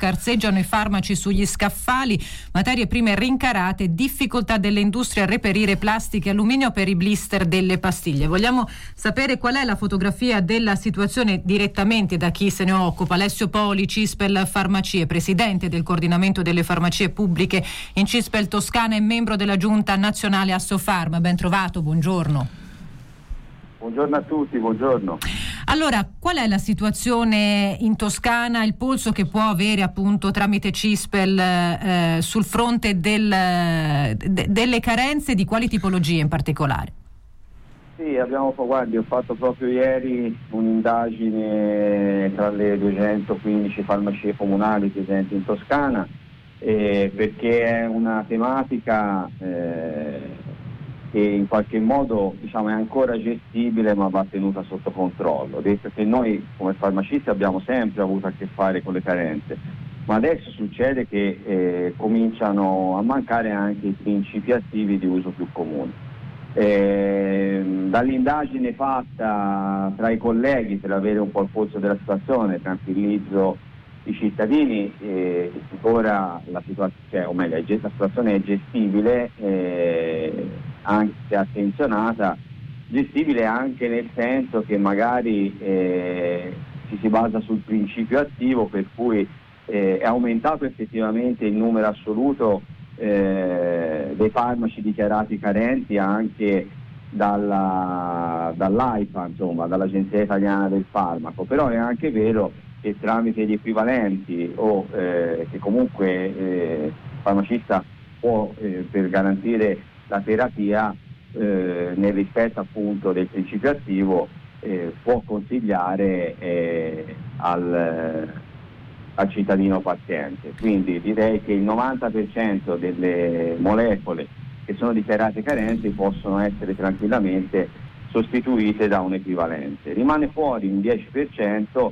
Scarseggiano i farmaci sugli scaffali, materie prime rincarate, difficoltà dell'industria a reperire plastica e alluminio per i blister delle pastiglie. Vogliamo sapere qual è la fotografia della situazione direttamente da chi se ne occupa. Alessio Poli, Cispel Farmacie, presidente del coordinamento delle farmacie pubbliche in Cispel Toscana e membro della giunta nazionale Assofarm. Ben trovato, buongiorno. Buongiorno a tutti, buongiorno. Allora, qual è la situazione in Toscana, il polso che può avere appunto tramite Cispel eh, sul fronte del, de, delle carenze di quali tipologie in particolare? Sì, abbiamo, guardi, ho fatto proprio ieri un'indagine tra le 215 farmacie comunali presenti in Toscana eh, perché è una tematica eh, che in qualche modo diciamo, è ancora gestibile ma va tenuta sotto controllo, detto che noi come farmacisti abbiamo sempre avuto a che fare con le carenze, ma adesso succede che eh, cominciano a mancare anche i principi attivi di uso più comune. Eh, dall'indagine fatta tra i colleghi per avere un po' il polso della situazione, tranquillizzo i cittadini, eh, ora la, situazione, cioè, meglio, la situazione è gestibile. Eh, anche attenzionata, gestibile anche nel senso che magari eh, si basa sul principio attivo per cui eh, è aumentato effettivamente il numero assoluto eh, dei farmaci dichiarati carenti anche dalla, dall'AIFA, insomma, dall'Agenzia Italiana del Farmaco, però è anche vero che tramite gli equivalenti o eh, che comunque eh, il farmacista può eh, per garantire la terapia eh, nel rispetto appunto del principio attivo eh, può consigliare eh, al, al, cittadino paziente. Quindi direi che il 90% delle molecole che sono dichiarate carenti possono essere tranquillamente sostituite da un equivalente. Rimane fuori un 10%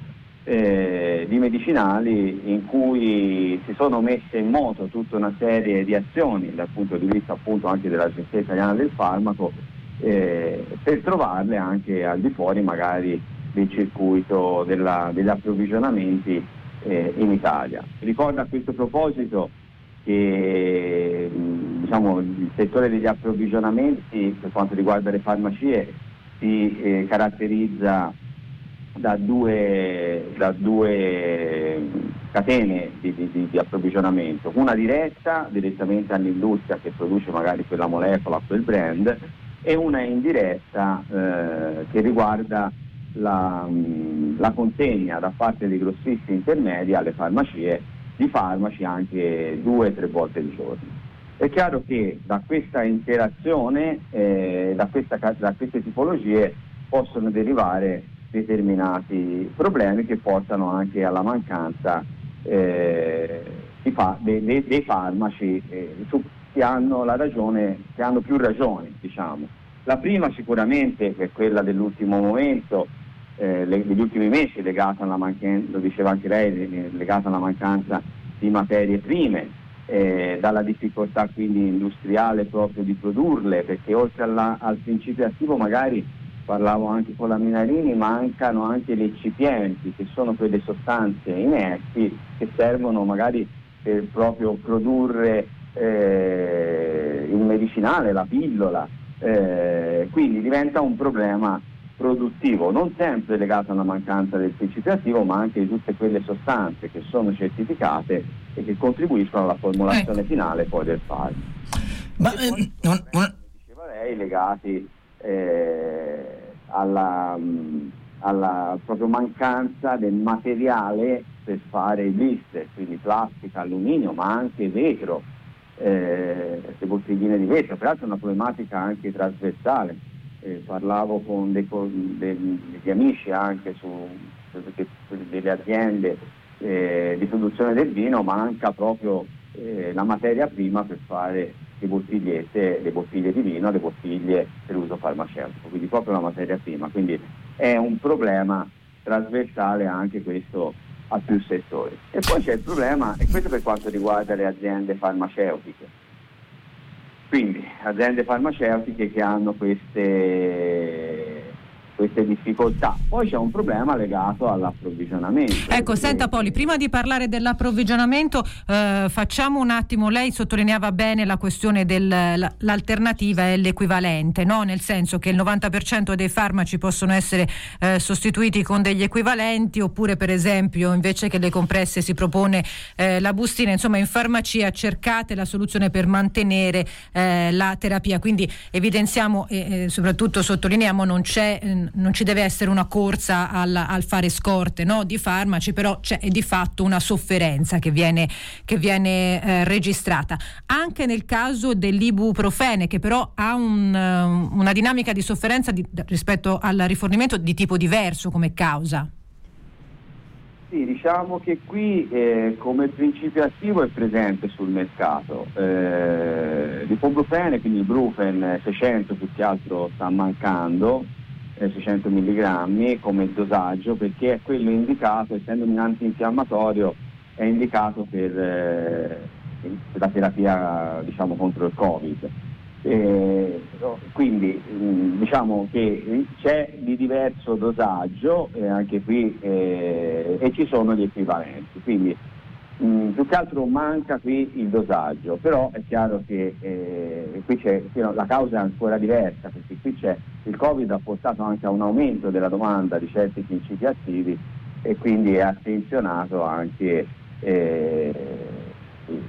eh, di medicinali in cui si sono messe in moto tutta una serie di azioni dal punto di vista appunto anche dell'Agenzia Italiana del Farmaco eh, per trovarle anche al di fuori magari del circuito della, degli approvvigionamenti eh, in Italia. Ricordo a questo proposito che diciamo, il settore degli approvvigionamenti per quanto riguarda le farmacie si eh, caratterizza da due, da due catene di, di, di, approvvigionamento, una diretta direttamente all'industria che produce magari quella molecola, quel brand, e una indiretta eh, che riguarda la, la, consegna da parte dei grossisti intermedi alle farmacie di farmaci anche due o tre volte al giorno. È chiaro che da questa interazione, eh, da, questa, da queste tipologie possono derivare determinati problemi che portano anche alla mancanza eh, fa- dei, dei, dei, farmaci eh, su, che hanno ragione, che hanno più ragioni, diciamo. La prima sicuramente è quella dell'ultimo momento, eh, le, degli ultimi mesi legata alla mancanza, lo diceva anche lei, legata alla mancanza di materie prime, eh, dalla difficoltà quindi industriale proprio di produrle, perché oltre alla, al principio attivo magari parlavo anche con la Minarini, mancano anche le eccipienti, che sono quelle sostanze inerti che servono magari per proprio produrre eh, il medicinale, la pillola, eh, quindi diventa un problema produttivo, non sempre legato alla mancanza del principio attivo, ma anche di tutte quelle sostanze che sono certificate e che contribuiscono alla formulazione ecco. finale poi del farmaco. Ma, eh, non, non... diceva lei, legati eh, alla, mm, alla proprio mancanza del materiale per fare i blister, quindi plastica, alluminio, ma anche vetro, eh, le bottigline di vetro, peraltro è una problematica anche trasversale. Eh, parlavo con dei, degli amici anche su, delle aziende eh, di produzione del vino, manca proprio eh, la materia prima per fare le bottigliette, le bottiglie di vino, le bottiglie per uso farmaceutico, quindi proprio la materia prima, quindi è un problema trasversale anche questo a più settori. E poi c'è il problema, e questo per quanto riguarda le aziende farmaceutiche, quindi aziende farmaceutiche che hanno queste queste difficoltà. Poi c'è un problema legato all'approvvigionamento. Ecco, senta Poli, prima di parlare dell'approvvigionamento eh, facciamo un attimo, lei sottolineava bene la questione dell'alternativa è l'equivalente, no? nel senso che il 90% dei farmaci possono essere eh, sostituiti con degli equivalenti oppure per esempio invece che le compresse si propone eh, la bustina, insomma in farmacia cercate la soluzione per mantenere eh, la terapia, quindi evidenziamo e soprattutto sottolineiamo non c'è non ci deve essere una corsa al, al fare scorte no, di farmaci, però c'è di fatto una sofferenza che viene, che viene eh, registrata. Anche nel caso dell'ibuprofene, che però ha un, uh, una dinamica di sofferenza di, rispetto al rifornimento di tipo diverso come causa. Sì, diciamo che qui eh, come principio attivo è presente sul mercato. Eh, l'ibuprofene, quindi il Brufen 600 più che altro sta mancando, 600 mg come dosaggio perché è quello indicato, essendo un antinfiammatorio, è indicato per, eh, la terapia diciamo, contro il Covid. Eh, quindi diciamo che c'è di diverso dosaggio eh, anche qui eh, e ci sono gli equivalenti. Quindi Mm, più che altro manca qui il dosaggio, però è chiaro che eh, qui c'è, la causa è ancora diversa, perché qui c'è, il Covid ha portato anche a un aumento della domanda di certi principi attivi e quindi è attenzionato anche eh, il,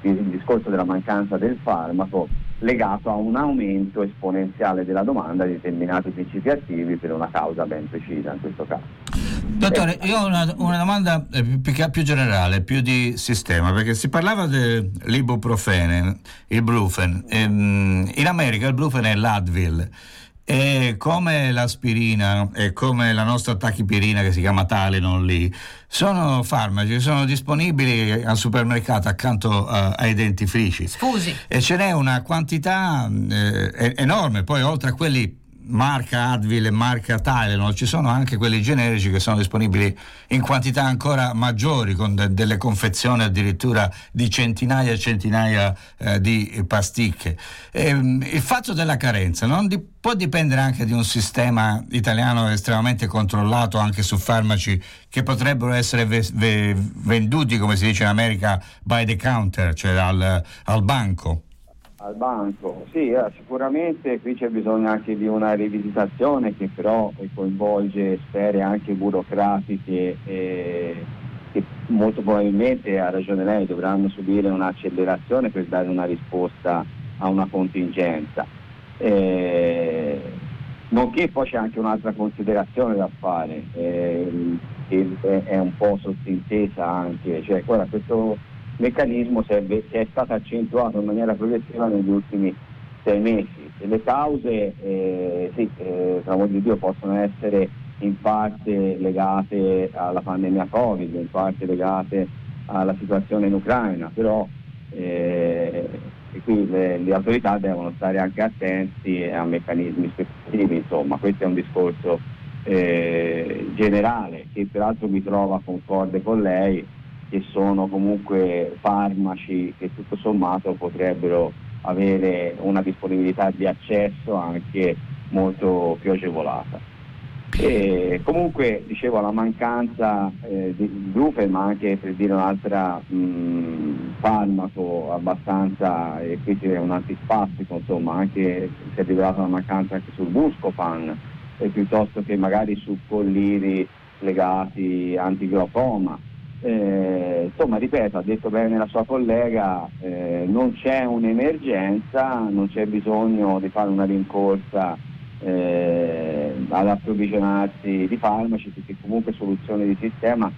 il discorso della mancanza del farmaco legato a un aumento esponenziale della domanda di determinati principi attivi per una causa ben precisa in questo caso. Dottore, io ho una, una domanda eh, più, più, generale, più di sistema, perché si parlava dell'ibuprofene, il Brufen. Ehm, in America il Brufen è l'Advil. E come l'aspirina e come la nostra tachipirina che si chiama Tylenol lì, sono farmaci che sono disponibili al supermercato accanto uh, ai dentifrici. Scusi. E ce n'è una quantità eh, enorme, poi oltre a quelli marca Advil e marca Tylenol, ci sono anche quelli generici che sono disponibili in quantità ancora maggiori, con de- delle confezioni addirittura di centinaia e centinaia eh, di pasticche. E, ehm, il fatto della carenza non di- può dipendere anche di un sistema italiano estremamente controllato anche su farmaci che potrebbero essere ve- ve- venduti, come si dice in America, by the counter, cioè al, al banco al banco. Sì, eh, sicuramente qui c'è bisogno anche di una rivisitazione che però coinvolge sfere anche burocratiche eh, che molto probabilmente, ha ragione lei, dovranno subire un'accelerazione per dare una risposta a una contingenza. Eh, nonché poi c'è anche un'altra considerazione da fare, eh, che è un po' sottintesa anche, cioè guarda, questo meccanismo serve, che è stato accentuato in maniera progressiva negli ultimi sei mesi. Le cause, eh, sì, eh, per amor di Dio, possono essere in parte legate alla pandemia Covid, in parte legate alla situazione in Ucraina, però eh, qui le, le, autorità devono stare anche attenti a meccanismi specifici, insomma questo è un discorso eh, generale che peraltro mi trova concorde con lei che sono comunque farmaci che tutto sommato potrebbero avere una disponibilità di accesso anche molto più agevolata. E comunque dicevo la mancanza eh, di Brufen ma anche per dire un altro farmaco abbastanza e questo è un antispastico insomma anche si è rivelata una mancanza anche sul Buscopan piuttosto che magari su colliri legati antiglaucoma eh, insomma, ripeto, ha detto bene la sua collega, eh, non c'è un'emergenza, non c'è bisogno di fare una rincorsa eh, ad approvvigionarsi di farmaci, perché comunque soluzioni di sistema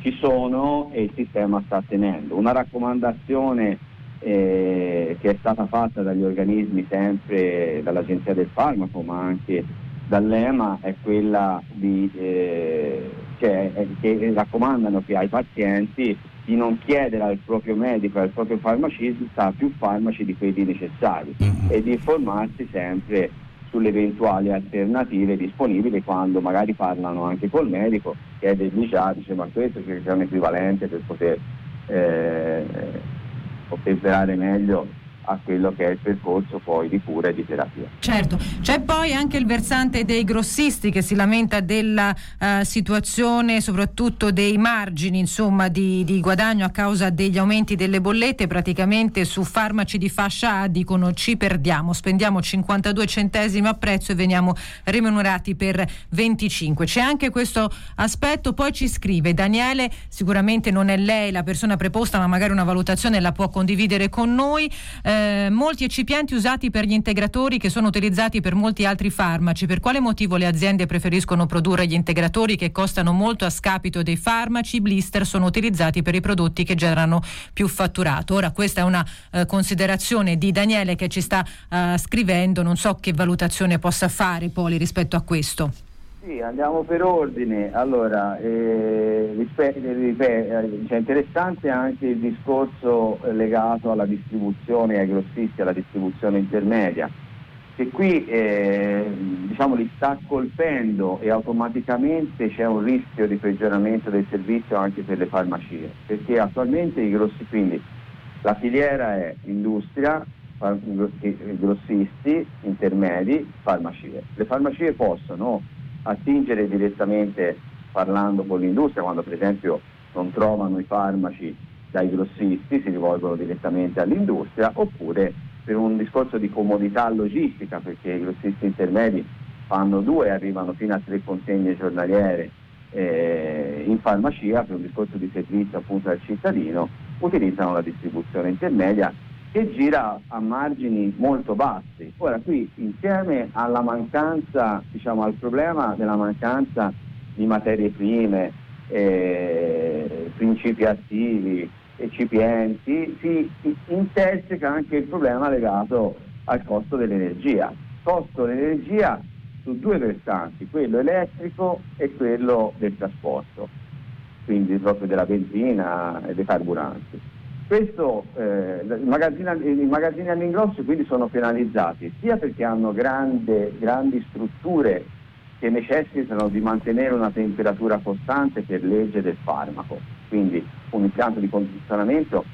ci sono e il sistema sta tenendo. Una raccomandazione eh, che è stata fatta dagli organismi sempre dall'Agenzia del Farmaco, ma anche dall'EMA, è quella di eh, cioè, che raccomandano ai pazienti di non chiedere al proprio medico e al proprio farmacista più farmaci di quelli necessari mm-hmm. e di informarsi sempre sulle eventuali alternative disponibili quando magari parlano anche col medico, chiedergli già, dice ma questo c'è un equivalente per poter eh, ottemperare meglio a quello che è il percorso poi di cura e di terapia. Certo, c'è poi anche il versante dei grossisti che si lamenta della uh, situazione soprattutto dei margini insomma, di, di, guadagno a causa degli aumenti delle bollette, praticamente su farmaci di fascia A dicono ci perdiamo, spendiamo 52 centesimi a prezzo e veniamo remunerati per 25. C'è anche questo aspetto, poi ci scrive Daniele, sicuramente non è lei la persona preposta ma magari una valutazione la può condividere con noi. Eh, molti eccipienti usati per gli integratori che sono utilizzati per molti altri farmaci. Per quale motivo le aziende preferiscono produrre gli integratori che costano molto a scapito dei farmaci? I blister sono utilizzati per i prodotti che generano più fatturato. Ora questa è una eh, considerazione di Daniele che ci sta eh, scrivendo, non so che valutazione possa fare Poli rispetto a questo. Sì, andiamo per ordine. Allora, eh, rispetto, ripeto, cioè interessante anche il discorso legato alla distribuzione, ai grossisti, alla distribuzione intermedia, che qui eh, diciamo, li sta colpendo e automaticamente c'è un rischio di peggioramento del servizio anche per le farmacie, perché attualmente i grossi, quindi la filiera è industria, grossisti, intermedi, farmacie. Le farmacie possono attingere direttamente parlando con l'industria, quando per esempio non trovano i farmaci dai grossisti, si rivolgono direttamente all'industria, oppure per un discorso di comodità logistica, perché i grossisti intermedi fanno due, arrivano fino a tre consegne giornaliere eh, in farmacia, per un discorso di servizio appunto al cittadino, utilizzano la distribuzione intermedia che gira a margini molto bassi. Ora qui insieme alla mancanza, diciamo al problema della mancanza di materie prime, eh, principi attivi, ecipienti, si interseca anche il problema legato al costo dell'energia. Costo dell'energia su due versanti, quello elettrico e quello del trasporto, quindi proprio della benzina e dei carburanti. Questo, eh, i, magazzini, i magazzini all'ingrosso quindi sono penalizzati sia perché hanno grande, grandi strutture che necessitano di mantenere una temperatura costante per legge del farmaco, quindi un impianto di condizionamento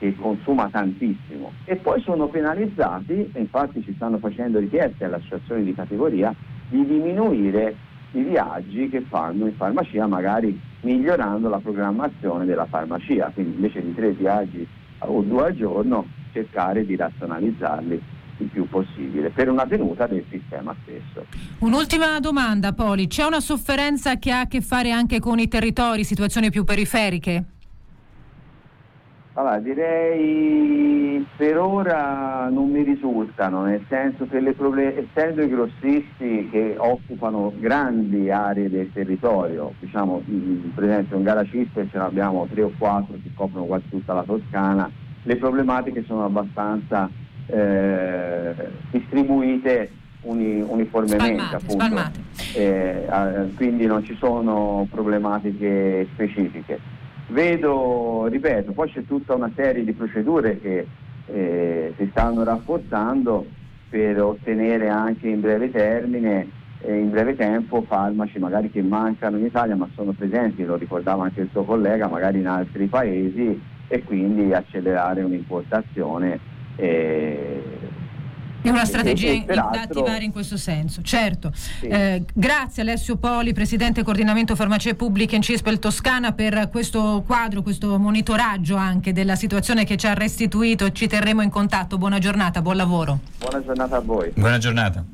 che consuma tantissimo. E poi sono penalizzati, infatti ci stanno facendo richieste alle associazioni di categoria, di diminuire i viaggi che fanno in farmacia, magari migliorando la programmazione della farmacia, quindi invece di tre viaggi o due al giorno cercare di razionalizzarli il più possibile per una tenuta del sistema stesso. Un'ultima domanda Poli, c'è una sofferenza che ha a che fare anche con i territori, situazioni più periferiche? Allora, direi per ora non mi risultano, nel senso che le problem- essendo i grossisti che occupano grandi aree del territorio, diciamo per esempio in Garaciste ce ne abbiamo tre o quattro che coprono quasi tutta la Toscana, le problematiche sono abbastanza eh, distribuite uni- uniformemente, spalmate, appunto. Spalmate. Eh, quindi non ci sono problematiche specifiche. Vedo, ripeto, poi c'è tutta una serie di procedure che eh, si stanno rafforzando per ottenere anche in breve termine e in breve tempo farmaci magari che mancano in Italia ma sono presenti, lo ricordava anche il suo collega, magari in altri paesi e quindi accelerare un'importazione eh, è una strategia e, e da attivare in questo senso, certo. Sì. Eh, grazie Alessio Poli, Presidente Coordinamento Farmacie Pubbliche in Cispel Toscana per questo quadro, questo monitoraggio anche della situazione che ci ha restituito. Ci terremo in contatto. Buona giornata, buon lavoro. Buona giornata a voi. Buona giornata.